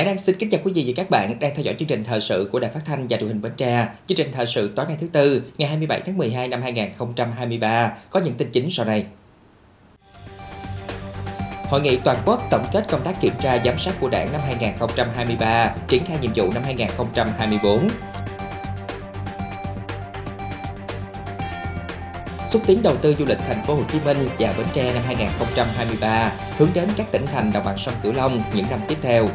Hải đang xin kính chào quý vị và các bạn đang theo dõi chương trình thời sự của Đài Phát thanh và Truyền hình Bến Tre. Chương trình thời sự tối ngày thứ tư, ngày 27 tháng 12 năm 2023 có những tin chính sau đây. Hội nghị toàn quốc tổng kết công tác kiểm tra giám sát của Đảng năm 2023, triển khai nhiệm vụ năm 2024. xúc tiến đầu tư du lịch thành phố Hồ Chí Minh và Bến Tre năm 2023, hướng đến các tỉnh thành đồng bằng sông Cửu Long những năm tiếp theo.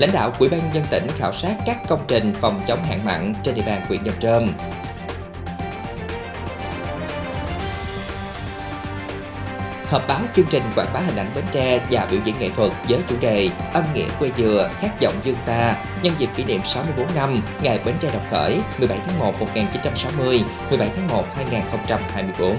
Lãnh đạo Ủy ban dân tỉnh khảo sát các công trình phòng chống hạn mặn trên địa bàn huyện Dòng Trơm. Họp báo chương trình quảng bá hình ảnh Bến Tre và biểu diễn nghệ thuật với chủ đề Âm nghĩa quê dừa, khát vọng dương xa nhân dịp kỷ niệm 64 năm ngày Bến Tre độc khởi 17 tháng 1 1960, 17 tháng 1 2024.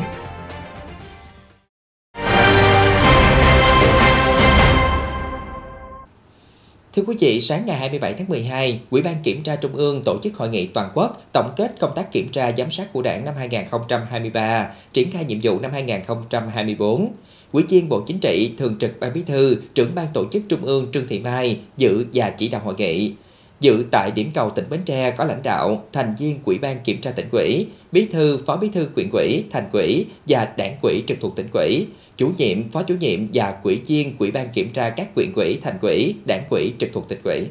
Thưa quý vị, sáng ngày 27 tháng 12, Ủy ban Kiểm tra Trung ương tổ chức hội nghị toàn quốc tổng kết công tác kiểm tra giám sát của Đảng năm 2023, triển khai nhiệm vụ năm 2024. Ủy viên Bộ Chính trị, Thường trực Ban Bí thư, trưởng ban tổ chức Trung ương Trương Thị Mai dự và chỉ đạo hội nghị. Dự tại điểm cầu tỉnh Bến Tre có lãnh đạo, thành viên Ủy ban Kiểm tra tỉnh ủy, bí thư, phó bí thư quyện ủy, thành ủy và đảng quỹ trực thuộc tỉnh ủy, chủ nhiệm, phó chủ nhiệm và quỹ viên quỹ ban kiểm tra các quyện quỹ, thành quỹ, đảng quỹ trực thuộc tỉnh quỹ.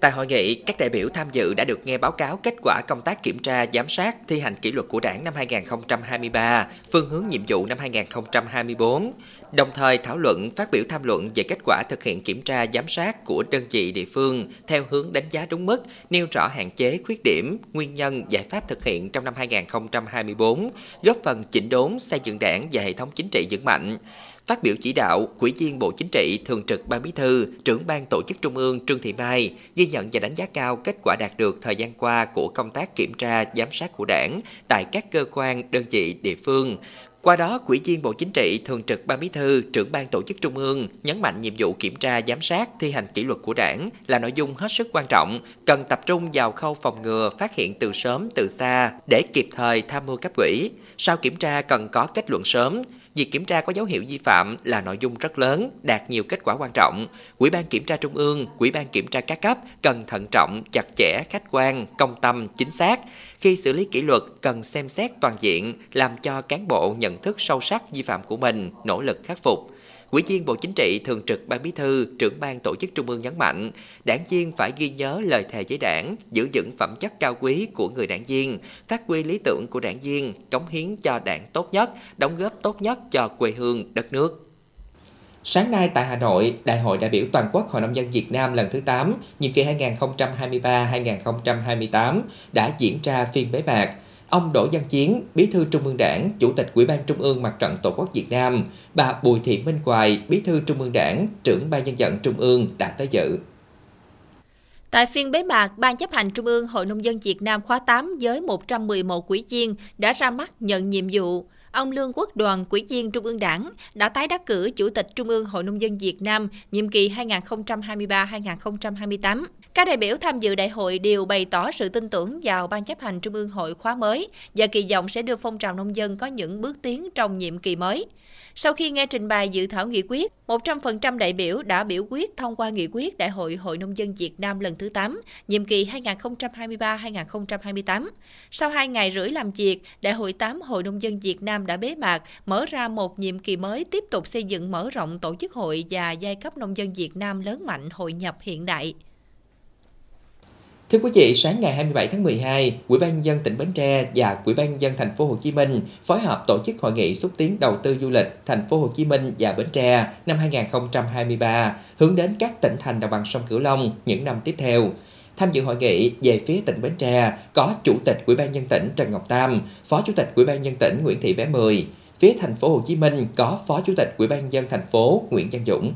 Tại hội nghị, các đại biểu tham dự đã được nghe báo cáo kết quả công tác kiểm tra, giám sát, thi hành kỷ luật của Đảng năm 2023, phương hướng nhiệm vụ năm 2024, đồng thời thảo luận, phát biểu tham luận về kết quả thực hiện kiểm tra, giám sát của đơn vị địa phương theo hướng đánh giá đúng mức, nêu rõ hạn chế, khuyết điểm, nguyên nhân, giải pháp thực hiện trong năm 2024, góp phần chỉnh đốn xây dựng đảng và hệ thống chính trị vững mạnh. Phát biểu chỉ đạo, quỹ viên Bộ Chính trị, Thường trực Ban Bí thư, trưởng ban tổ chức Trung ương Trương Thị Mai ghi nhận và đánh giá cao kết quả đạt được thời gian qua của công tác kiểm tra, giám sát của Đảng tại các cơ quan, đơn vị, địa phương. Qua đó, quỹ viên Bộ Chính trị, Thường trực Ban Bí thư, trưởng ban tổ chức Trung ương nhấn mạnh nhiệm vụ kiểm tra, giám sát, thi hành kỷ luật của Đảng là nội dung hết sức quan trọng, cần tập trung vào khâu phòng ngừa, phát hiện từ sớm, từ xa để kịp thời tham mưu cấp ủy. Sau kiểm tra cần có kết luận sớm, Việc kiểm tra có dấu hiệu vi phạm là nội dung rất lớn, đạt nhiều kết quả quan trọng. Ủy ban kiểm tra Trung ương, Ủy ban kiểm tra các cấp cần thận trọng, chặt chẽ, khách quan, công tâm, chính xác. Khi xử lý kỷ luật cần xem xét toàn diện, làm cho cán bộ nhận thức sâu sắc vi phạm của mình, nỗ lực khắc phục. Ủy viên Bộ Chính trị Thường trực Ban Bí thư, trưởng ban tổ chức Trung ương nhấn mạnh, đảng viên phải ghi nhớ lời thề với đảng, giữ vững phẩm chất cao quý của người đảng viên, phát huy lý tưởng của đảng viên, cống hiến cho đảng tốt nhất, đóng góp tốt nhất cho quê hương, đất nước. Sáng nay tại Hà Nội, Đại hội đại biểu toàn quốc Hội nông dân Việt Nam lần thứ 8, nhiệm kỳ 2023-2028 đã diễn ra phiên bế mạc. Ông Đỗ Văn Chiến, Bí thư Trung ương Đảng, Chủ tịch Ủy ban Trung ương Mặt trận Tổ quốc Việt Nam, bà Bùi Thị Minh Hoài, Bí thư Trung ương Đảng, trưởng ban nhân dân Trung ương đã tới dự. Tại phiên bế mạc, Ban chấp hành Trung ương Hội Nông dân Việt Nam khóa 8 với 111 quỹ viên đã ra mắt nhận nhiệm vụ. Ông Lương Quốc Đoàn, Quỹ viên Trung ương Đảng, đã tái đắc cử Chủ tịch Trung ương Hội Nông dân Việt Nam nhiệm kỳ 2023-2028. Các đại biểu tham dự đại hội đều bày tỏ sự tin tưởng vào Ban chấp hành Trung ương hội khóa mới và kỳ vọng sẽ đưa phong trào nông dân có những bước tiến trong nhiệm kỳ mới. Sau khi nghe trình bày dự thảo nghị quyết, 100% đại biểu đã biểu quyết thông qua nghị quyết Đại hội Hội Nông dân Việt Nam lần thứ 8, nhiệm kỳ 2023-2028. Sau 2 ngày rưỡi làm việc, Đại hội 8 Hội Nông dân Việt Nam đã bế mạc, mở ra một nhiệm kỳ mới tiếp tục xây dựng mở rộng tổ chức hội và giai cấp nông dân Việt Nam lớn mạnh hội nhập hiện đại. Thưa quý vị, sáng ngày 27 tháng 12, Ủy ban dân tỉnh Bến Tre và Ủy ban dân thành phố Hồ Chí Minh phối hợp tổ chức hội nghị xúc tiến đầu tư du lịch thành phố Hồ Chí Minh và Bến Tre năm 2023 hướng đến các tỉnh thành đồng bằng sông Cửu Long những năm tiếp theo. Tham dự hội nghị về phía tỉnh Bến Tre có Chủ tịch Ủy ban nhân tỉnh Trần Ngọc Tam, Phó Chủ tịch Ủy ban nhân tỉnh Nguyễn Thị Bé Mười. Phía thành phố Hồ Chí Minh có Phó Chủ tịch Ủy ban dân thành phố Nguyễn Văn Dũng.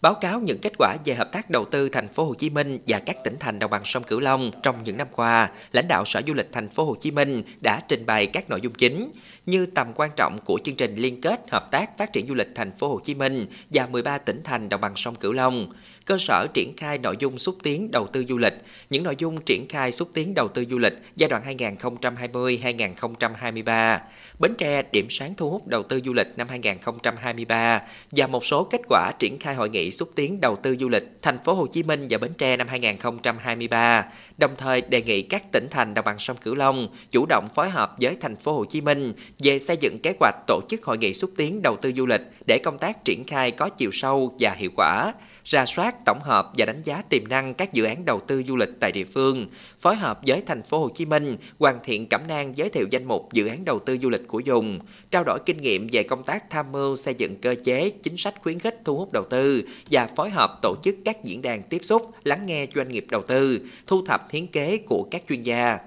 Báo cáo những kết quả về hợp tác đầu tư thành phố Hồ Chí Minh và các tỉnh thành đồng bằng sông Cửu Long trong những năm qua, lãnh đạo Sở Du lịch thành phố Hồ Chí Minh đã trình bày các nội dung chính như tầm quan trọng của chương trình liên kết hợp tác phát triển du lịch thành phố Hồ Chí Minh và 13 tỉnh thành đồng bằng sông Cửu Long, cơ sở triển khai nội dung xúc tiến đầu tư du lịch. Những nội dung triển khai xúc tiến đầu tư du lịch giai đoạn 2020-2023. Bến Tre, điểm sáng thu hút đầu tư du lịch năm 2023 và một số kết quả triển khai hội nghị xúc tiến đầu tư du lịch thành phố Hồ Chí Minh và Bến Tre năm 2023. Đồng thời đề nghị các tỉnh thành đồng bằng sông Cửu Long chủ động phối hợp với thành phố Hồ Chí Minh về xây dựng kế hoạch tổ chức hội nghị xúc tiến đầu tư du lịch để công tác triển khai có chiều sâu và hiệu quả ra soát, tổng hợp và đánh giá tiềm năng các dự án đầu tư du lịch tại địa phương, phối hợp với thành phố Hồ Chí Minh hoàn thiện cẩm nang giới thiệu danh mục dự án đầu tư du lịch của vùng, trao đổi kinh nghiệm về công tác tham mưu xây dựng cơ chế, chính sách khuyến khích thu hút đầu tư và phối hợp tổ chức các diễn đàn tiếp xúc, lắng nghe doanh nghiệp đầu tư, thu thập hiến kế của các chuyên gia.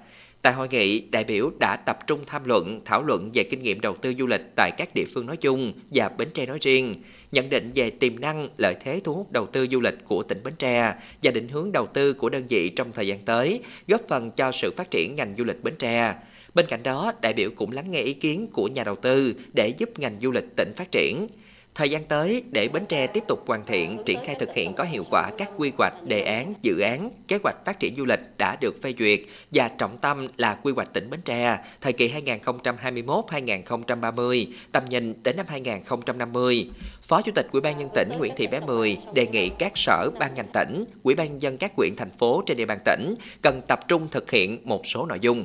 Tại hội nghị, đại biểu đã tập trung tham luận, thảo luận về kinh nghiệm đầu tư du lịch tại các địa phương nói chung và Bến Tre nói riêng, nhận định về tiềm năng, lợi thế thu hút đầu tư du lịch của tỉnh Bến Tre và định hướng đầu tư của đơn vị trong thời gian tới, góp phần cho sự phát triển ngành du lịch Bến Tre. Bên cạnh đó, đại biểu cũng lắng nghe ý kiến của nhà đầu tư để giúp ngành du lịch tỉnh phát triển. Thời gian tới, để Bến Tre tiếp tục hoàn thiện, triển khai thực hiện có hiệu quả các quy hoạch, đề án, dự án, kế hoạch phát triển du lịch đã được phê duyệt và trọng tâm là quy hoạch tỉnh Bến Tre thời kỳ 2021-2030, tầm nhìn đến năm 2050. Phó Chủ tịch Ủy ban nhân tỉnh Nguyễn Thị Bé Mười đề nghị các sở ban ngành tỉnh, Ủy ban nhân dân các huyện thành phố trên địa bàn tỉnh cần tập trung thực hiện một số nội dung.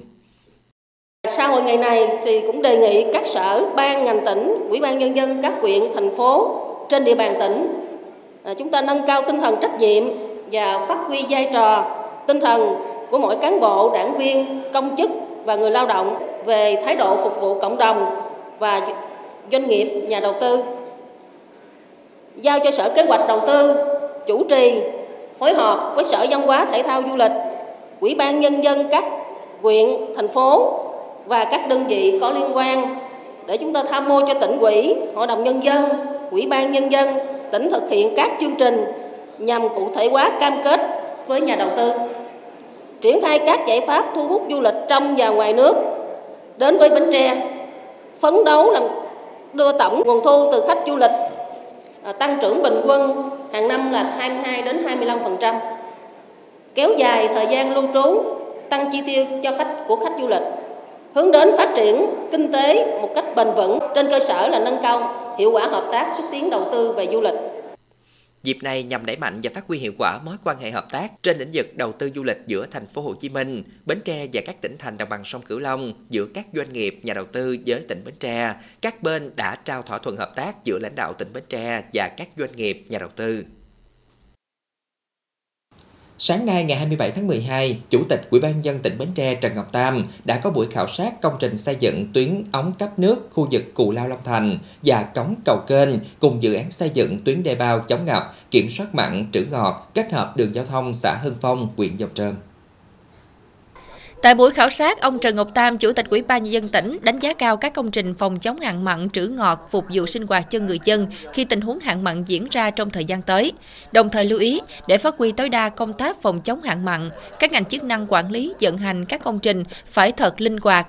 Hội ngày này thì cũng đề nghị các sở, ban, ngành tỉnh, ủy ban nhân dân các huyện, thành phố trên địa bàn tỉnh à, chúng ta nâng cao tinh thần trách nhiệm và phát huy vai trò tinh thần của mỗi cán bộ, đảng viên, công chức và người lao động về thái độ phục vụ cộng đồng và doanh nghiệp, nhà đầu tư. Giao cho Sở Kế hoạch Đầu tư chủ trì phối hợp với Sở Văn hóa Thể thao Du lịch, Ủy ban nhân dân các huyện, thành phố và các đơn vị có liên quan để chúng ta tham mưu cho tỉnh ủy, hội đồng nhân dân, ủy ban nhân dân tỉnh thực hiện các chương trình nhằm cụ thể hóa cam kết với nhà đầu tư triển khai các giải pháp thu hút du lịch trong và ngoài nước đến với Bến Tre phấn đấu làm đưa tổng nguồn thu từ khách du lịch à, tăng trưởng bình quân hàng năm là 22 đến 25%. Kéo dài thời gian lưu trú, tăng chi tiêu cho khách của khách du lịch hướng đến phát triển kinh tế một cách bền vững trên cơ sở là nâng cao hiệu quả hợp tác xúc tiến đầu tư về du lịch. Dịp này nhằm đẩy mạnh và phát huy hiệu quả mối quan hệ hợp tác trên lĩnh vực đầu tư du lịch giữa thành phố Hồ Chí Minh, Bến Tre và các tỉnh thành đồng bằng sông Cửu Long giữa các doanh nghiệp, nhà đầu tư với tỉnh Bến Tre, các bên đã trao thỏa thuận hợp tác giữa lãnh đạo tỉnh Bến Tre và các doanh nghiệp, nhà đầu tư. Sáng nay ngày 27 tháng 12, Chủ tịch Ủy ban dân tỉnh Bến Tre Trần Ngọc Tam đã có buổi khảo sát công trình xây dựng tuyến ống cấp nước khu vực Cù Lao Long Thành và cống cầu kênh cùng dự án xây dựng tuyến đê bao chống ngập, kiểm soát mặn, trữ ngọt kết hợp đường giao thông xã Hưng Phong, huyện Dòng Trơm. Tại buổi khảo sát, ông Trần Ngọc Tam, Chủ tịch Ủy ban nhân dân tỉnh đánh giá cao các công trình phòng chống hạn mặn trữ ngọt phục vụ sinh hoạt cho người dân khi tình huống hạn mặn diễn ra trong thời gian tới. Đồng thời lưu ý để phát huy tối đa công tác phòng chống hạn mặn, các ngành chức năng quản lý vận hành các công trình phải thật linh hoạt,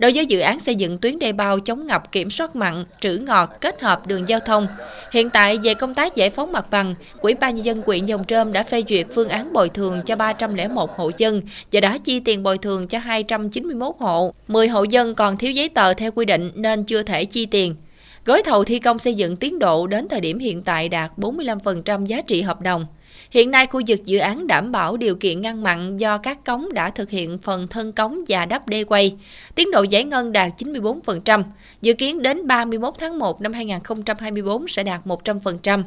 Đối với dự án xây dựng tuyến đê bao chống ngập kiểm soát mặn, trữ ngọt kết hợp đường giao thông, hiện tại về công tác giải phóng mặt bằng, Quỹ ban nhân dân huyện Dòng Trơm đã phê duyệt phương án bồi thường cho 301 hộ dân và đã chi tiền bồi thường cho 291 hộ. 10 hộ dân còn thiếu giấy tờ theo quy định nên chưa thể chi tiền. Gói thầu thi công xây dựng tiến độ đến thời điểm hiện tại đạt 45% giá trị hợp đồng. Hiện nay, khu vực dự án đảm bảo điều kiện ngăn mặn do các cống đã thực hiện phần thân cống và đắp đê quay. Tiến độ giải ngân đạt 94%, dự kiến đến 31 tháng 1 năm 2024 sẽ đạt 100%.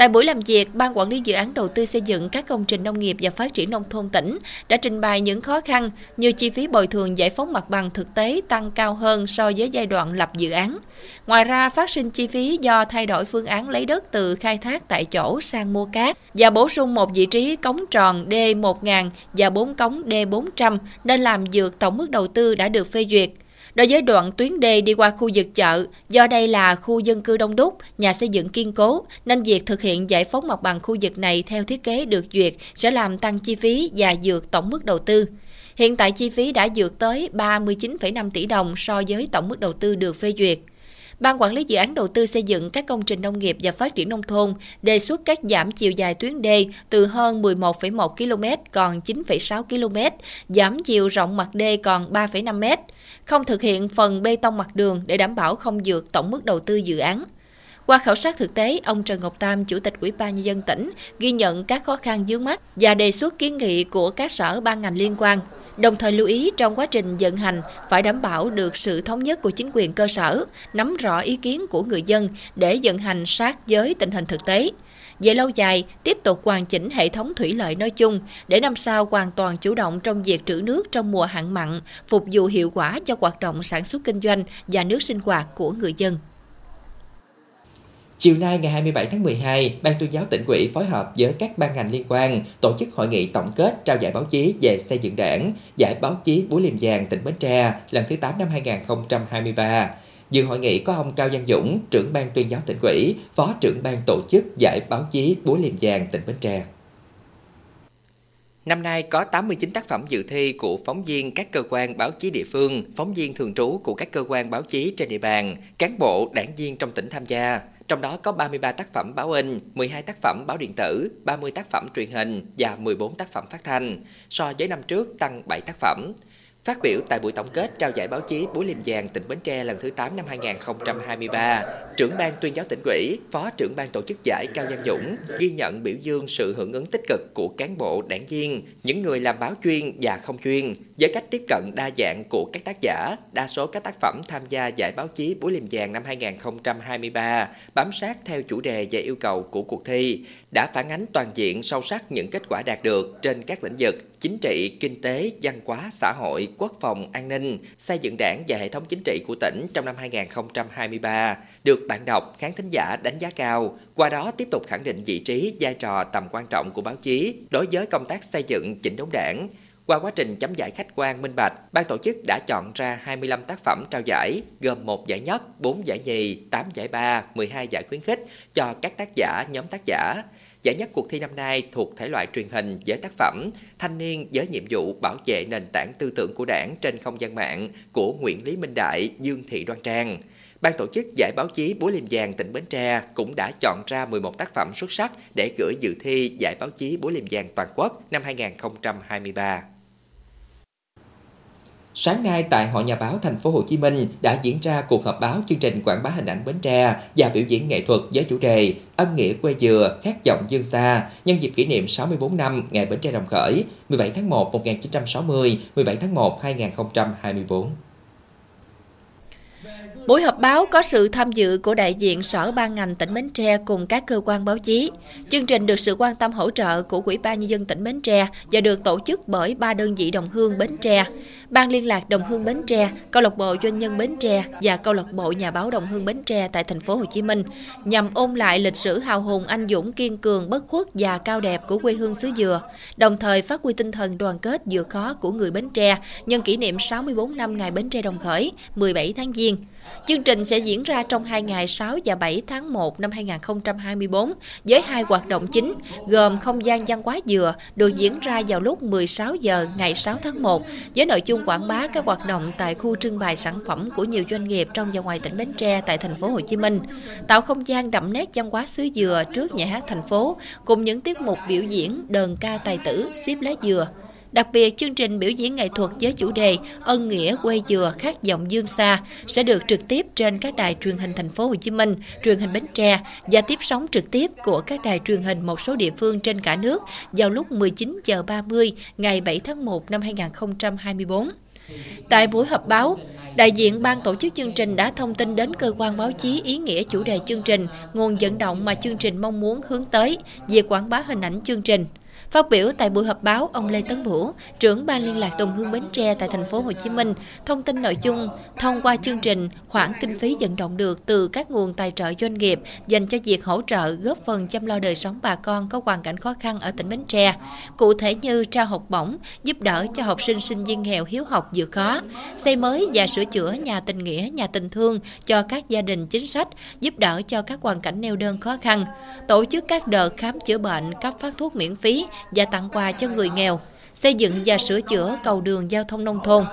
Tại buổi làm việc, Ban Quản lý Dự án Đầu tư xây dựng các công trình nông nghiệp và phát triển nông thôn tỉnh đã trình bày những khó khăn như chi phí bồi thường giải phóng mặt bằng thực tế tăng cao hơn so với giai đoạn lập dự án. Ngoài ra, phát sinh chi phí do thay đổi phương án lấy đất từ khai thác tại chỗ sang mua cát và bổ sung một vị trí cống tròn D1000 và 4 cống D400 nên làm dược tổng mức đầu tư đã được phê duyệt. Đối với đoạn tuyến đê đi qua khu vực chợ, do đây là khu dân cư đông đúc, nhà xây dựng kiên cố, nên việc thực hiện giải phóng mặt bằng khu vực này theo thiết kế được duyệt sẽ làm tăng chi phí và dược tổng mức đầu tư. Hiện tại chi phí đã dược tới 39,5 tỷ đồng so với tổng mức đầu tư được phê duyệt. Ban quản lý dự án đầu tư xây dựng các công trình nông nghiệp và phát triển nông thôn đề xuất cắt giảm chiều dài tuyến đê từ hơn 11,1 km còn 9,6 km, giảm chiều rộng mặt đê còn 3,5 m, không thực hiện phần bê tông mặt đường để đảm bảo không vượt tổng mức đầu tư dự án. Qua khảo sát thực tế, ông Trần Ngọc Tam, Chủ tịch Ủy ban nhân dân tỉnh, ghi nhận các khó khăn vướng mắt và đề xuất kiến nghị của các sở ban ngành liên quan. Đồng thời lưu ý trong quá trình vận hành phải đảm bảo được sự thống nhất của chính quyền cơ sở, nắm rõ ý kiến của người dân để vận hành sát với tình hình thực tế. Về lâu dài, tiếp tục hoàn chỉnh hệ thống thủy lợi nói chung để năm sau hoàn toàn chủ động trong việc trữ nước trong mùa hạn mặn, phục vụ hiệu quả cho hoạt động sản xuất kinh doanh và nước sinh hoạt của người dân. Chiều nay ngày 27 tháng 12, Ban tuyên giáo tỉnh ủy phối hợp với các ban ngành liên quan tổ chức hội nghị tổng kết trao giải báo chí về xây dựng đảng, giải báo chí Búa Liềm Vàng tỉnh Bến Tre lần thứ 8 năm 2023. Dự hội nghị có ông Cao Văn Dũng, trưởng ban tuyên giáo tỉnh ủy, phó trưởng ban tổ chức giải báo chí Búa Liềm Vàng tỉnh Bến Tre. Năm nay có 89 tác phẩm dự thi của phóng viên các cơ quan báo chí địa phương, phóng viên thường trú của các cơ quan báo chí trên địa bàn, cán bộ, đảng viên trong tỉnh tham gia. Trong đó có 33 tác phẩm báo in, 12 tác phẩm báo điện tử, 30 tác phẩm truyền hình và 14 tác phẩm phát thanh. So với năm trước tăng 7 tác phẩm. Phát biểu tại buổi tổng kết trao giải báo chí Búa Liềm Vàng tỉnh Bến Tre lần thứ 8 năm 2023, trưởng ban tuyên giáo tỉnh ủy, phó trưởng ban tổ chức giải Cao Văn Dũng ghi nhận biểu dương sự hưởng ứng tích cực của cán bộ, đảng viên, những người làm báo chuyên và không chuyên, với cách tiếp cận đa dạng của các tác giả, đa số các tác phẩm tham gia giải báo chí Búa Liềm Vàng năm 2023 bám sát theo chủ đề và yêu cầu của cuộc thi, đã phản ánh toàn diện sâu sắc những kết quả đạt được trên các lĩnh vực chính trị, kinh tế, văn hóa, xã hội, quốc phòng, an ninh, xây dựng đảng và hệ thống chính trị của tỉnh trong năm 2023 được bạn đọc, khán thính giả đánh giá cao, qua đó tiếp tục khẳng định vị trí, vai trò, tầm quan trọng của báo chí đối với công tác xây dựng chỉnh đốn đảng, qua quá trình chấm giải khách quan minh bạch, ban tổ chức đã chọn ra 25 tác phẩm trao giải, gồm một giải nhất, 4 giải nhì, 8 giải ba, 12 giải khuyến khích cho các tác giả, nhóm tác giả. Giải nhất cuộc thi năm nay thuộc thể loại truyền hình với tác phẩm Thanh niên với nhiệm vụ bảo vệ nền tảng tư tưởng của đảng trên không gian mạng của Nguyễn Lý Minh Đại, Dương Thị Đoan Trang. Ban tổ chức giải báo chí Búa Liềm Vàng tỉnh Bến Tre cũng đã chọn ra 11 tác phẩm xuất sắc để gửi dự thi giải báo chí Búa Liềm Vàng toàn quốc năm 2023. Sáng nay tại Hội Nhà báo Thành phố Hồ Chí Minh đã diễn ra cuộc họp báo chương trình quảng bá hình ảnh Bến Tre và biểu diễn nghệ thuật với chủ đề Ân nghĩa quê dừa, khát vọng dương xa nhân dịp kỷ niệm 64 năm ngày Bến Tre đồng khởi 17 tháng 1 1960, 17 tháng 1 2024. Buổi họp báo có sự tham dự của đại diện sở ban ngành tỉnh Bến Tre cùng các cơ quan báo chí. Chương trình được sự quan tâm hỗ trợ của Ủy ban nhân dân tỉnh Bến Tre và được tổ chức bởi ba đơn vị đồng hương Bến Tre. Ban liên lạc Đồng Hương Bến Tre, Câu lạc bộ Doanh nhân Bến Tre và Câu lạc bộ Nhà báo Đồng Hương Bến Tre tại thành phố Hồ Chí Minh nhằm ôn lại lịch sử hào hùng anh dũng kiên cường bất khuất và cao đẹp của quê hương xứ Dừa, đồng thời phát huy tinh thần đoàn kết vượt khó của người Bến Tre nhân kỷ niệm 64 năm ngày Bến Tre đồng khởi, 17 tháng Giêng. Chương trình sẽ diễn ra trong hai ngày 6 và 7 tháng 1 năm 2024 với hai hoạt động chính gồm không gian văn hóa dừa được diễn ra vào lúc 16 giờ ngày 6 tháng 1 với nội dung quảng bá các hoạt động tại khu trưng bày sản phẩm của nhiều doanh nghiệp trong và ngoài tỉnh Bến Tre tại thành phố Hồ Chí Minh, tạo không gian đậm nét văn hóa xứ dừa trước nhà hát thành phố cùng những tiết mục biểu diễn đờn ca tài tử xếp lá dừa. Đặc biệt, chương trình biểu diễn nghệ thuật với chủ đề Ân nghĩa quê dừa khát vọng dương xa sẽ được trực tiếp trên các đài truyền hình thành phố Hồ Chí Minh, truyền hình Bến Tre và tiếp sóng trực tiếp của các đài truyền hình một số địa phương trên cả nước vào lúc 19 giờ 30 ngày 7 tháng 1 năm 2024. Tại buổi họp báo, đại diện ban tổ chức chương trình đã thông tin đến cơ quan báo chí ý nghĩa chủ đề chương trình, nguồn vận động mà chương trình mong muốn hướng tới, về quảng bá hình ảnh chương trình. Phát biểu tại buổi họp báo, ông Lê Tấn Bửu, trưởng ban liên lạc đồng hương Bến Tre tại thành phố Hồ Chí Minh, thông tin nội dung thông qua chương trình khoản kinh phí vận động được từ các nguồn tài trợ doanh nghiệp dành cho việc hỗ trợ góp phần chăm lo đời sống bà con có hoàn cảnh khó khăn ở tỉnh Bến Tre. Cụ thể như trao học bổng, giúp đỡ cho học sinh sinh viên nghèo hiếu học vượt khó, xây mới và sửa chữa nhà tình nghĩa, nhà tình thương cho các gia đình chính sách, giúp đỡ cho các hoàn cảnh neo đơn khó khăn, tổ chức các đợt khám chữa bệnh, cấp phát thuốc miễn phí và tặng quà cho người nghèo, xây dựng và sửa chữa cầu đường giao thông nông thôn.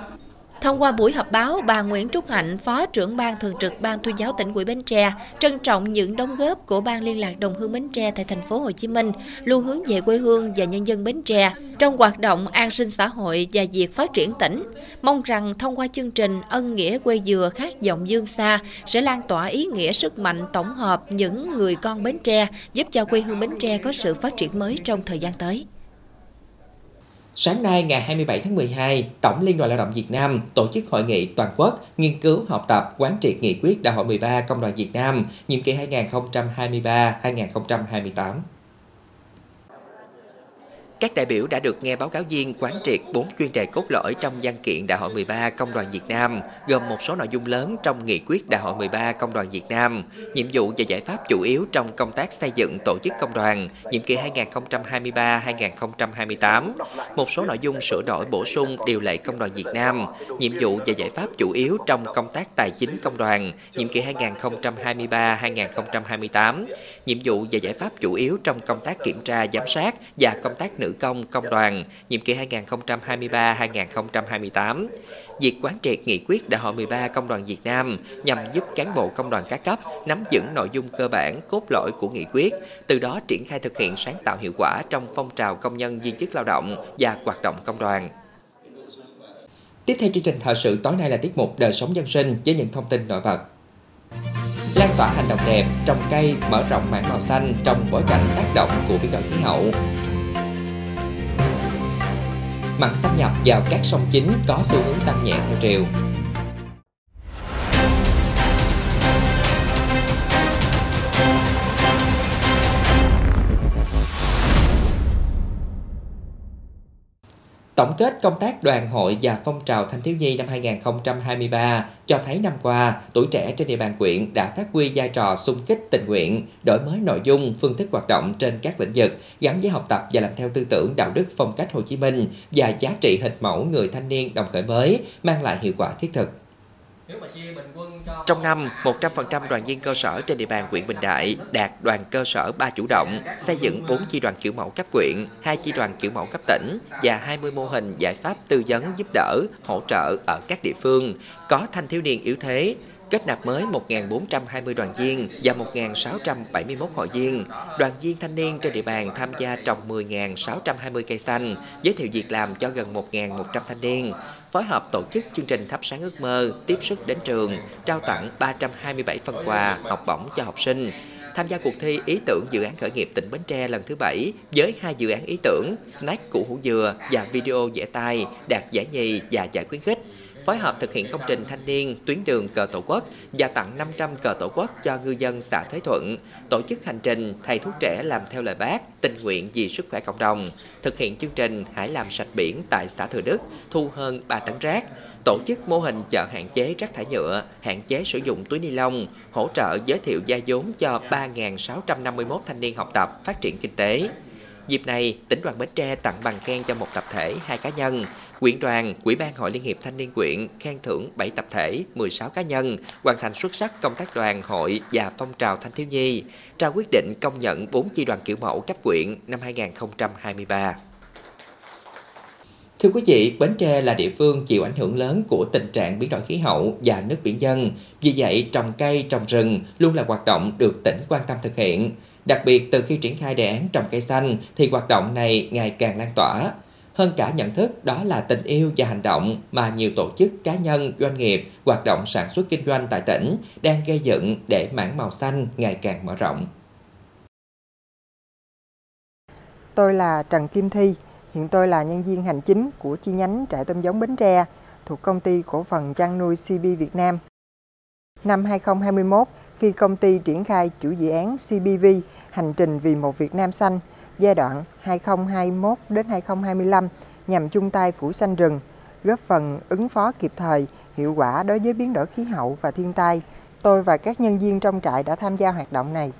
Thông qua buổi họp báo, bà Nguyễn Trúc Hạnh, Phó trưởng ban thường trực Ban tuyên giáo tỉnh ủy Bến Tre, trân trọng những đóng góp của Ban liên lạc đồng hương Bến Tre tại thành phố Hồ Chí Minh, luôn hướng về quê hương và nhân dân Bến Tre trong hoạt động an sinh xã hội và việc phát triển tỉnh. Mong rằng thông qua chương trình Ân nghĩa quê dừa khát vọng dương xa sẽ lan tỏa ý nghĩa sức mạnh tổng hợp những người con Bến Tre, giúp cho quê hương Bến Tre có sự phát triển mới trong thời gian tới. Sáng nay ngày 27 tháng 12, Tổng Liên đoàn Lao động Việt Nam tổ chức hội nghị toàn quốc nghiên cứu học tập quán triệt nghị quyết Đại hội 13 Công đoàn Việt Nam nhiệm kỳ 2023-2028. Các đại biểu đã được nghe báo cáo viên quán triệt 4 chuyên đề cốt lõi trong văn kiện Đại hội 13 Công đoàn Việt Nam, gồm một số nội dung lớn trong nghị quyết Đại hội 13 Công đoàn Việt Nam, nhiệm vụ và giải pháp chủ yếu trong công tác xây dựng tổ chức công đoàn, nhiệm kỳ 2023-2028, một số nội dung sửa đổi bổ sung điều lệ Công đoàn Việt Nam, nhiệm vụ và giải pháp chủ yếu trong công tác tài chính công đoàn, nhiệm kỳ 2023-2028, nhiệm vụ và giải pháp chủ yếu trong công tác kiểm tra giám sát và công tác nữ nữ công công đoàn nhiệm kỳ 2023-2028. Việc quán triệt nghị quyết Đại hội 13 Công đoàn Việt Nam nhằm giúp cán bộ công đoàn các cấp nắm vững nội dung cơ bản, cốt lõi của nghị quyết, từ đó triển khai thực hiện sáng tạo hiệu quả trong phong trào công nhân viên chức lao động và hoạt động công đoàn. Tiếp theo chương trình thời sự tối nay là tiết mục đời sống dân sinh với những thông tin nổi bật. Lan tỏa hành động đẹp, trồng cây, mở rộng mảng màu xanh trong bối cảnh tác động của biến đổi khí hậu mặn xâm nhập vào các sông chính có xu hướng tăng nhẹ theo chiều. Tổng kết công tác đoàn hội và phong trào thanh thiếu nhi năm 2023 cho thấy năm qua, tuổi trẻ trên địa bàn quyện đã phát huy vai trò xung kích tình nguyện, đổi mới nội dung, phương thức hoạt động trên các lĩnh vực, gắn với học tập và làm theo tư tưởng đạo đức phong cách Hồ Chí Minh và giá trị hình mẫu người thanh niên đồng khởi mới, mang lại hiệu quả thiết thực. Trong năm, 100% đoàn viên cơ sở trên địa bàn huyện Bình Đại đạt đoàn cơ sở 3 chủ động, xây dựng 4 chi đoàn kiểu mẫu cấp huyện 2 chi đoàn kiểu mẫu cấp tỉnh và 20 mô hình giải pháp tư vấn giúp đỡ, hỗ trợ ở các địa phương, có thanh thiếu niên yếu thế, kết nạp mới 1.420 đoàn viên và 1.671 hội viên. Đoàn viên thanh niên trên địa bàn tham gia trồng 10.620 cây xanh, giới thiệu việc làm cho gần 1.100 thanh niên phối hợp tổ chức chương trình thắp sáng ước mơ, tiếp sức đến trường, trao tặng 327 phần quà, học bổng cho học sinh. Tham gia cuộc thi ý tưởng dự án khởi nghiệp tỉnh Bến Tre lần thứ bảy với hai dự án ý tưởng snack củ hủ dừa và video vẽ tay đạt giải nhì và giải khuyến khích phối hợp thực hiện công trình thanh niên tuyến đường cờ tổ quốc và tặng 500 cờ tổ quốc cho ngư dân xã Thới Thuận, tổ chức hành trình thầy thuốc trẻ làm theo lời bác, tình nguyện vì sức khỏe cộng đồng, thực hiện chương trình Hãy làm sạch biển tại xã Thừa Đức, thu hơn 3 tấn rác, tổ chức mô hình chợ hạn chế rác thải nhựa, hạn chế sử dụng túi ni lông, hỗ trợ giới thiệu gia vốn cho 3.651 thanh niên học tập phát triển kinh tế. Dịp này, tỉnh đoàn Bến Tre tặng bằng khen cho một tập thể, hai cá nhân. Quyện đoàn, Quỹ ban Hội Liên hiệp Thanh niên quyện khen thưởng 7 tập thể, 16 cá nhân hoàn thành xuất sắc công tác đoàn, hội và phong trào thanh thiếu nhi, trao quyết định công nhận 4 chi đoàn kiểu mẫu cấp quyện năm 2023. Thưa quý vị, Bến Tre là địa phương chịu ảnh hưởng lớn của tình trạng biến đổi khí hậu và nước biển dân. Vì vậy, trồng cây, trồng rừng luôn là hoạt động được tỉnh quan tâm thực hiện. Đặc biệt từ khi triển khai đề án trồng cây xanh thì hoạt động này ngày càng lan tỏa. Hơn cả nhận thức đó là tình yêu và hành động mà nhiều tổ chức cá nhân, doanh nghiệp hoạt động sản xuất kinh doanh tại tỉnh đang gây dựng để mảng màu xanh ngày càng mở rộng. Tôi là Trần Kim Thi, hiện tôi là nhân viên hành chính của chi nhánh trại tôm giống Bến Tre thuộc công ty cổ phần chăn nuôi CB Việt Nam. Năm 2021, khi công ty triển khai chủ dự án CBV Hành trình vì một Việt Nam xanh giai đoạn 2021 đến 2025 nhằm chung tay phủ xanh rừng, góp phần ứng phó kịp thời, hiệu quả đối với biến đổi khí hậu và thiên tai. Tôi và các nhân viên trong trại đã tham gia hoạt động này.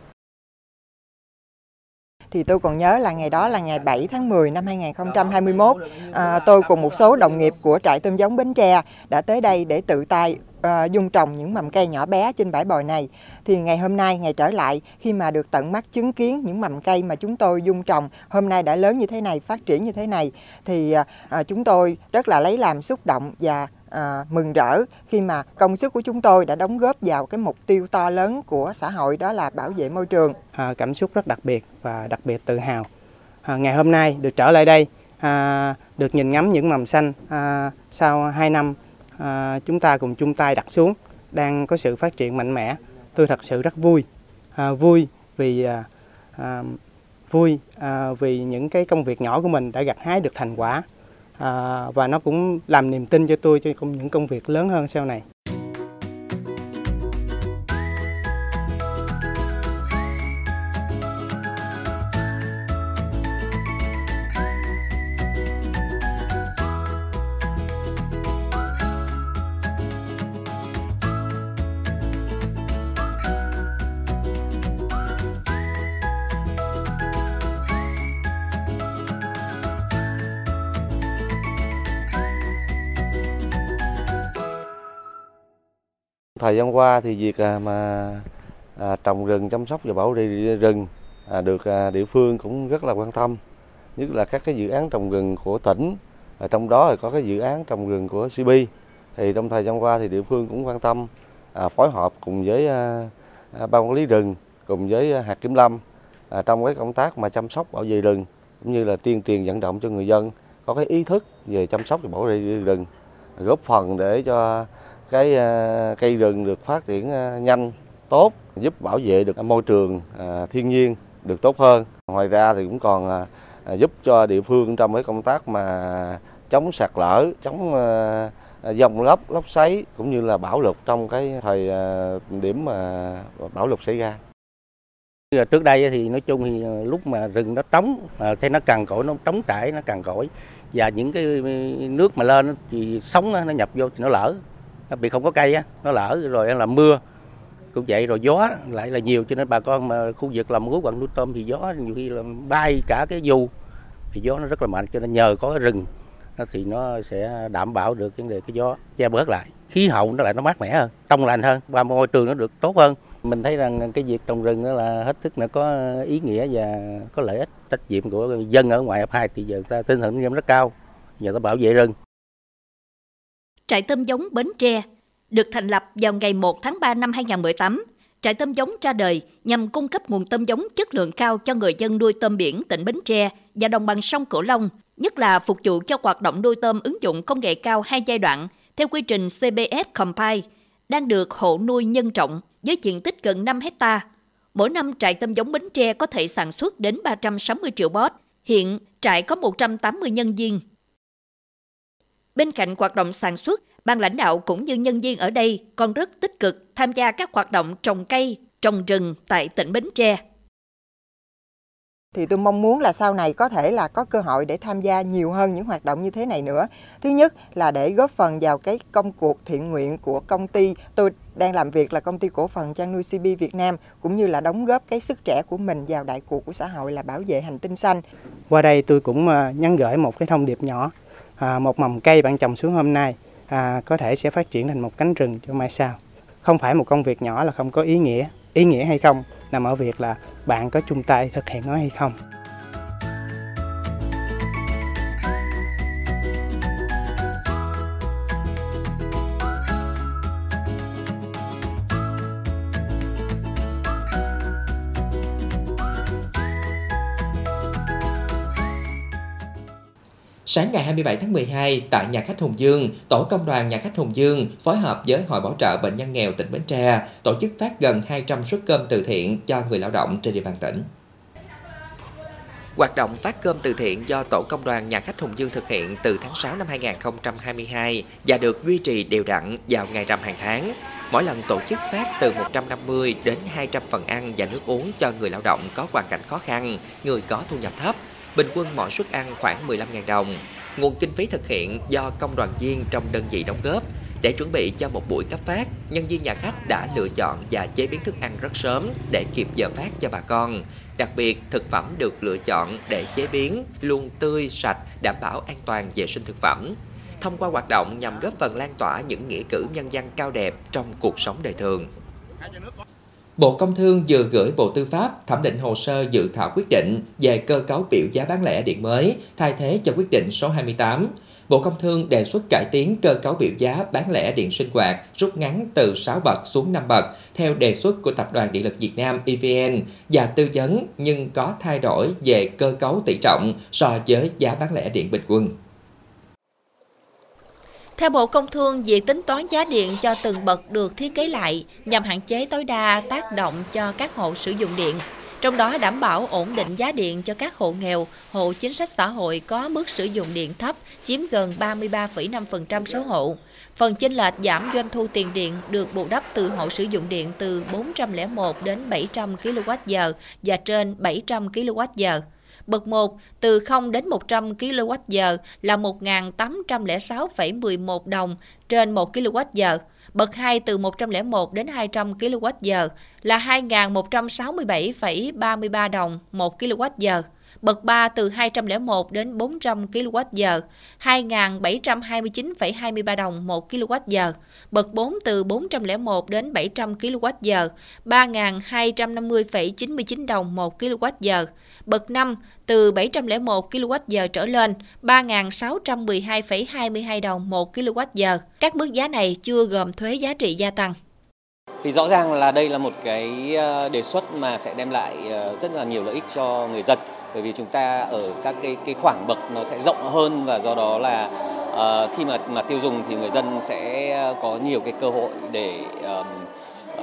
Thì tôi còn nhớ là ngày đó là ngày 7 tháng 10 năm 2021, à, tôi cùng một số đồng nghiệp của trại tôm giống Bến Tre đã tới đây để tự tay Ờ, dung trồng những mầm cây nhỏ bé trên bãi bồi này thì ngày hôm nay ngày trở lại khi mà được tận mắt chứng kiến những mầm cây mà chúng tôi dung trồng hôm nay đã lớn như thế này phát triển như thế này thì uh, chúng tôi rất là lấy làm xúc động và à, mừng rỡ khi mà công sức của chúng tôi đã đóng góp vào cái mục tiêu to lớn của xã hội đó là bảo vệ môi trường. À, cảm xúc rất đặc biệt và đặc biệt tự hào. À, ngày hôm nay được trở lại đây, à, được nhìn ngắm những mầm xanh à, sau 2 năm à, chúng ta cùng chung tay đặt xuống đang có sự phát triển mạnh mẽ. Tôi thật sự rất vui, à, vui vì à, à, vui à, vì những cái công việc nhỏ của mình đã gặt hái được thành quả à, và nó cũng làm niềm tin cho tôi cho những công việc lớn hơn sau này. Thời gian qua thì việc à, mà à, trồng rừng, chăm sóc và bảo vệ rừng à, được địa phương cũng rất là quan tâm, nhất là các cái dự án trồng rừng của tỉnh, trong đó có cái dự án trồng rừng của CB. Thì trong thời gian qua thì địa phương cũng quan tâm phối hợp cùng với ban quản lý rừng, cùng với hạt kiểm lâm trong cái công tác mà chăm sóc bảo vệ rừng cũng như là tuyên truyền vận động cho người dân có cái ý thức về chăm sóc và bảo vệ rừng, góp phần để cho cái ờ, cây rừng được phát triển ờ, nhanh, tốt, giúp bảo vệ được môi trường ờ, thiên nhiên được tốt hơn. Ngoài ra thì cũng còn giúp cho địa phương trong cái công tác mà chống sạt lở, chống dòng lốc, lốc xoáy cũng như là bão lụt trong cái thời điểm mà bão lụt xảy ra. Trước đây thì nói chung thì lúc mà rừng nó trống, thì nó cằn cỗi, nó trống trải, nó cằn cỗi và những cái nước mà lên thì sóng nó nhập vô thì nó lở bị không có cây á, nó lỡ rồi là mưa. Cũng vậy rồi gió lại là nhiều cho nên bà con mà khu vực làm lúa quặng nuôi tôm thì gió nhiều khi là bay cả cái dù thì gió nó rất là mạnh cho nên nhờ có cái rừng thì nó sẽ đảm bảo được vấn đề cái gió che bớt lại. Khí hậu nó lại nó mát mẻ hơn, trong lành hơn, và môi trường nó được tốt hơn. Mình thấy rằng cái việc trồng rừng đó là hết sức là có ý nghĩa và có lợi ích, trách nhiệm của dân ở ngoài F2 thì giờ ta tinh thần rất cao giờ ta bảo vệ rừng. Trại tôm giống Bến Tre được thành lập vào ngày 1 tháng 3 năm 2018. Trại tôm giống ra đời nhằm cung cấp nguồn tôm giống chất lượng cao cho người dân nuôi tôm biển tỉnh Bến Tre và đồng bằng sông Cửu Long, nhất là phục vụ cho hoạt động nuôi tôm ứng dụng công nghệ cao hai giai đoạn theo quy trình CBF Compile, đang được hộ nuôi nhân trọng với diện tích gần 5 hecta. Mỗi năm trại tôm giống Bến Tre có thể sản xuất đến 360 triệu bót. Hiện trại có 180 nhân viên, Bên cạnh hoạt động sản xuất, ban lãnh đạo cũng như nhân viên ở đây còn rất tích cực tham gia các hoạt động trồng cây, trồng rừng tại tỉnh Bến Tre. Thì tôi mong muốn là sau này có thể là có cơ hội để tham gia nhiều hơn những hoạt động như thế này nữa. Thứ nhất là để góp phần vào cái công cuộc thiện nguyện của công ty tôi đang làm việc là công ty cổ phần chăn nuôi CB Việt Nam cũng như là đóng góp cái sức trẻ của mình vào đại cuộc của xã hội là bảo vệ hành tinh xanh. Qua đây tôi cũng ờ, nhắn gửi một cái thông điệp nhỏ à, một mầm cây bạn trồng xuống hôm nay à, có thể sẽ phát triển thành một cánh rừng cho mai sau. Không phải một công việc nhỏ là không có ý nghĩa. Ý nghĩa hay không nằm ở việc là bạn có chung tay thực hiện nó hay không. Sáng ngày 27 tháng 12, tại nhà khách Hùng Dương, Tổ công đoàn nhà khách Hùng Dương phối hợp với Hội Bảo trợ Bệnh nhân nghèo tỉnh Bến Tre tổ chức phát gần 200 suất cơm từ thiện cho người lao động trên địa bàn tỉnh. Hoạt động phát cơm từ thiện do Tổ công đoàn nhà khách Hùng Dương thực hiện từ tháng 6 năm 2022 và được duy trì đều đặn vào ngày rằm hàng tháng. Mỗi lần tổ chức phát từ 150 đến 200 phần ăn và nước uống cho người lao động có hoàn cảnh khó khăn, người có thu nhập thấp bình quân mỗi suất ăn khoảng 15.000 đồng. Nguồn kinh phí thực hiện do công đoàn viên trong đơn vị đóng góp. Để chuẩn bị cho một buổi cấp phát, nhân viên nhà khách đã lựa chọn và chế biến thức ăn rất sớm để kịp giờ phát cho bà con. Đặc biệt, thực phẩm được lựa chọn để chế biến luôn tươi, sạch, đảm bảo an toàn vệ sinh thực phẩm. Thông qua hoạt động nhằm góp phần lan tỏa những nghĩa cử nhân dân cao đẹp trong cuộc sống đời thường. Bộ Công Thương vừa gửi Bộ Tư pháp thẩm định hồ sơ dự thảo quyết định về cơ cấu biểu giá bán lẻ điện mới, thay thế cho quyết định số 28. Bộ Công Thương đề xuất cải tiến cơ cấu biểu giá bán lẻ điện sinh hoạt rút ngắn từ 6 bậc xuống 5 bậc theo đề xuất của Tập đoàn Điện lực Việt Nam EVN và tư vấn nhưng có thay đổi về cơ cấu tỷ trọng so với giá bán lẻ điện bình quân. Theo Bộ Công Thương, việc tính toán giá điện cho từng bậc được thiết kế lại nhằm hạn chế tối đa tác động cho các hộ sử dụng điện, trong đó đảm bảo ổn định giá điện cho các hộ nghèo, hộ chính sách xã hội có mức sử dụng điện thấp, chiếm gần 33,5% số hộ. Phần chênh lệch giảm doanh thu tiền điện được bù đắp từ hộ sử dụng điện từ 401 đến 700 kWh và trên 700 kWh. Bậc 1 từ 0 đến 100 kWh là 1.806,11 đồng trên 1 kWh. Bậc 2 từ 101 đến 200 kWh là 2.167,33 đồng 1 kWh. Bậc 3 từ 201 đến 400 kWh, 2.729,23 đồng 1 kWh. Bậc 4 từ 401 đến 700 kWh, 3.250,99 đồng 1 kWh. Bậc 5 từ 701 kWh trở lên, 3.612,22 đồng 1 kWh. Các mức giá này chưa gồm thuế giá trị gia tăng. Thì rõ ràng là đây là một cái ờ, đề xuất mà sẽ đem lại ờ, rất là nhiều lợi ích cho người dân bởi vì chúng ta ở các cái cái khoảng bậc nó sẽ rộng hơn và do đó là uh, khi mà mà tiêu dùng thì người dân sẽ có nhiều cái cơ hội để um,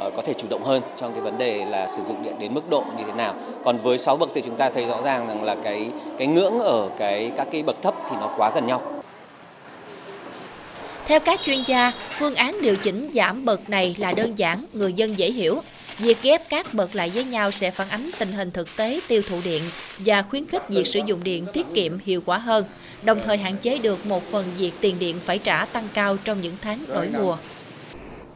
uh, có thể chủ động hơn trong cái vấn đề là sử dụng điện đến mức độ như thế nào. Còn với 6 bậc thì chúng ta thấy rõ ràng rằng là cái cái ngưỡng ở cái các cái bậc thấp thì nó quá gần nhau. Theo các chuyên gia, phương án điều chỉnh giảm bậc này là đơn giản, người dân dễ hiểu. Việc ghép các bậc lại với nhau sẽ phản ánh tình hình thực tế tiêu thụ điện và khuyến khích việc sử dụng điện tiết kiệm hiệu quả hơn, đồng thời hạn chế được một phần việc tiền điện phải trả tăng cao trong những tháng đổi mùa.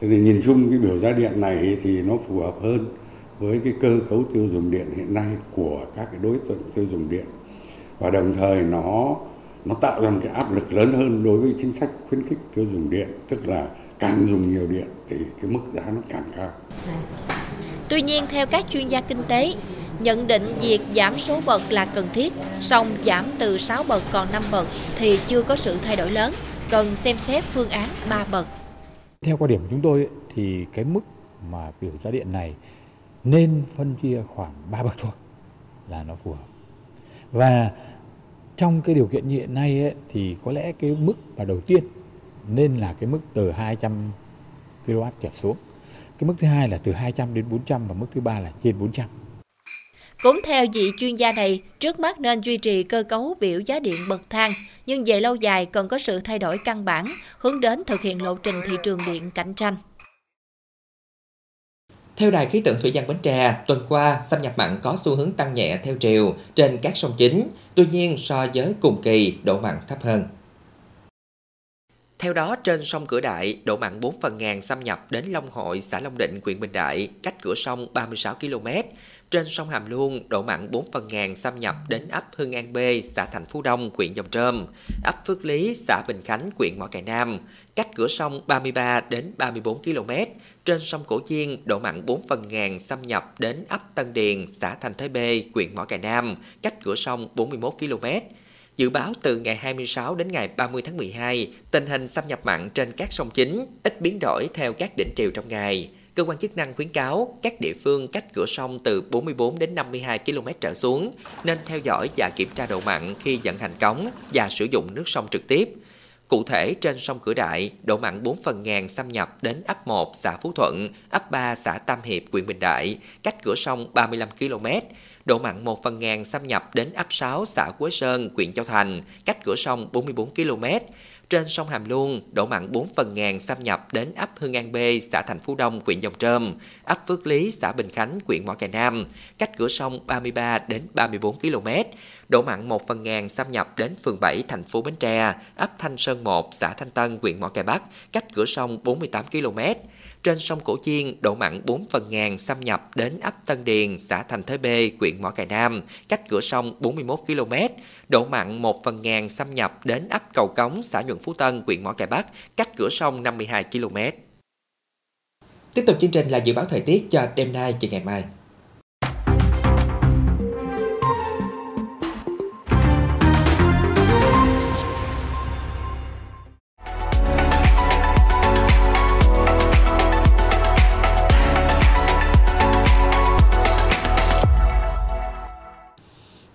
Thì nhìn chung cái biểu giá điện này thì nó phù hợp hơn với cái cơ cấu tiêu dùng điện hiện nay của các cái đối tượng tiêu dùng điện và đồng thời nó nó tạo ra một cái áp lực lớn hơn đối với chính sách khuyến khích tiêu dùng điện tức là càng dùng nhiều điện thì cái mức giá nó càng cao. Tuy nhiên theo các chuyên gia kinh tế, nhận định việc giảm số bậc là cần thiết, song giảm từ 6 bậc còn 5 bậc thì chưa có sự thay đổi lớn, cần xem xét phương án 3 bậc. Theo quan điểm của chúng tôi thì cái mức mà biểu giá điện này nên phân chia khoảng 3 bậc thôi là nó phù hợp. Và trong cái điều kiện như hiện nay ấy, thì có lẽ cái mức mà đầu tiên nên là cái mức từ 200 kW trở xuống. Cái mức thứ hai là từ 200 đến 400 và mức thứ ba là trên 400. Cũng theo vị chuyên gia này, trước mắt nên duy trì cơ cấu biểu giá điện bậc thang, nhưng về lâu dài cần có sự thay đổi căn bản, hướng đến thực hiện lộ trình thị trường điện cạnh tranh. Theo Đài khí tượng thủy văn Bến Tre, tuần qua xâm nhập mặn có xu hướng tăng nhẹ theo chiều trên các sông chính, tuy nhiên so với cùng kỳ độ mặn thấp hơn. Theo đó, trên sông Cửa Đại, độ mặn 4 phần ngàn xâm nhập đến Long Hội, xã Long Định, huyện Bình Đại, cách cửa sông 36 km. Trên sông Hàm Luông, độ mặn 4 phần ngàn xâm nhập đến ấp Hưng An B, xã Thành Phú Đông, huyện Dòng Trơm, ấp Phước Lý, xã Bình Khánh, huyện Mỏ Cày Nam, cách cửa sông 33 đến 34 km. Trên sông Cổ Chiên, độ mặn 4 phần ngàn xâm nhập đến ấp Tân Điền, xã Thành Thới B, huyện Mỏ Cày Nam, cách cửa sông 41 km. Dự báo từ ngày 26 đến ngày 30 tháng 12, tình hình xâm nhập mặn trên các sông chính ít biến đổi theo các đỉnh triều trong ngày. Cơ quan chức năng khuyến cáo các địa phương cách cửa sông từ 44 đến 52 km trở xuống nên theo dõi và kiểm tra độ mặn khi vận hành cống và sử dụng nước sông trực tiếp. Cụ thể, trên sông Cửa Đại, độ mặn 4 phần ngàn xâm nhập đến ấp 1 xã Phú Thuận, ấp 3 xã Tam Hiệp, huyện Bình Đại, cách cửa sông 35 km. Độ mặn 1 phần ngàn xâm nhập đến ấp 6 xã Quế Sơn, huyện Châu Thành, cách cửa sông 44 km. Trên sông Hàm Luông, độ mặn 4 phần ngàn xâm nhập đến ấp Hưng An B, xã Thành Phú Đông, huyện Dòng Trơm, ấp Phước Lý, xã Bình Khánh, huyện Mỏ Cày Nam, cách cửa sông 33 đến 34 km. Độ mặn 1 phần ngàn xâm nhập đến phường 7, thành phố Bến Tre, ấp Thanh Sơn 1, xã Thanh Tân, huyện Mỏ Cày Bắc, cách cửa sông 48 km. Trên sông Cổ Chiên, độ mặn 4 phần ngàn xâm nhập đến ấp Tân Điền, xã Thành Thới B, huyện Mỏ Cày Nam, cách cửa sông 41 km. Độ mặn 1 phần ngàn xâm nhập đến ấp Cầu Cống, xã Nhuận Phú Tân, huyện Mỏ Cày Bắc, cách cửa sông 52 km. Tiếp tục chương trình là dự báo thời tiết cho đêm nay và ngày mai.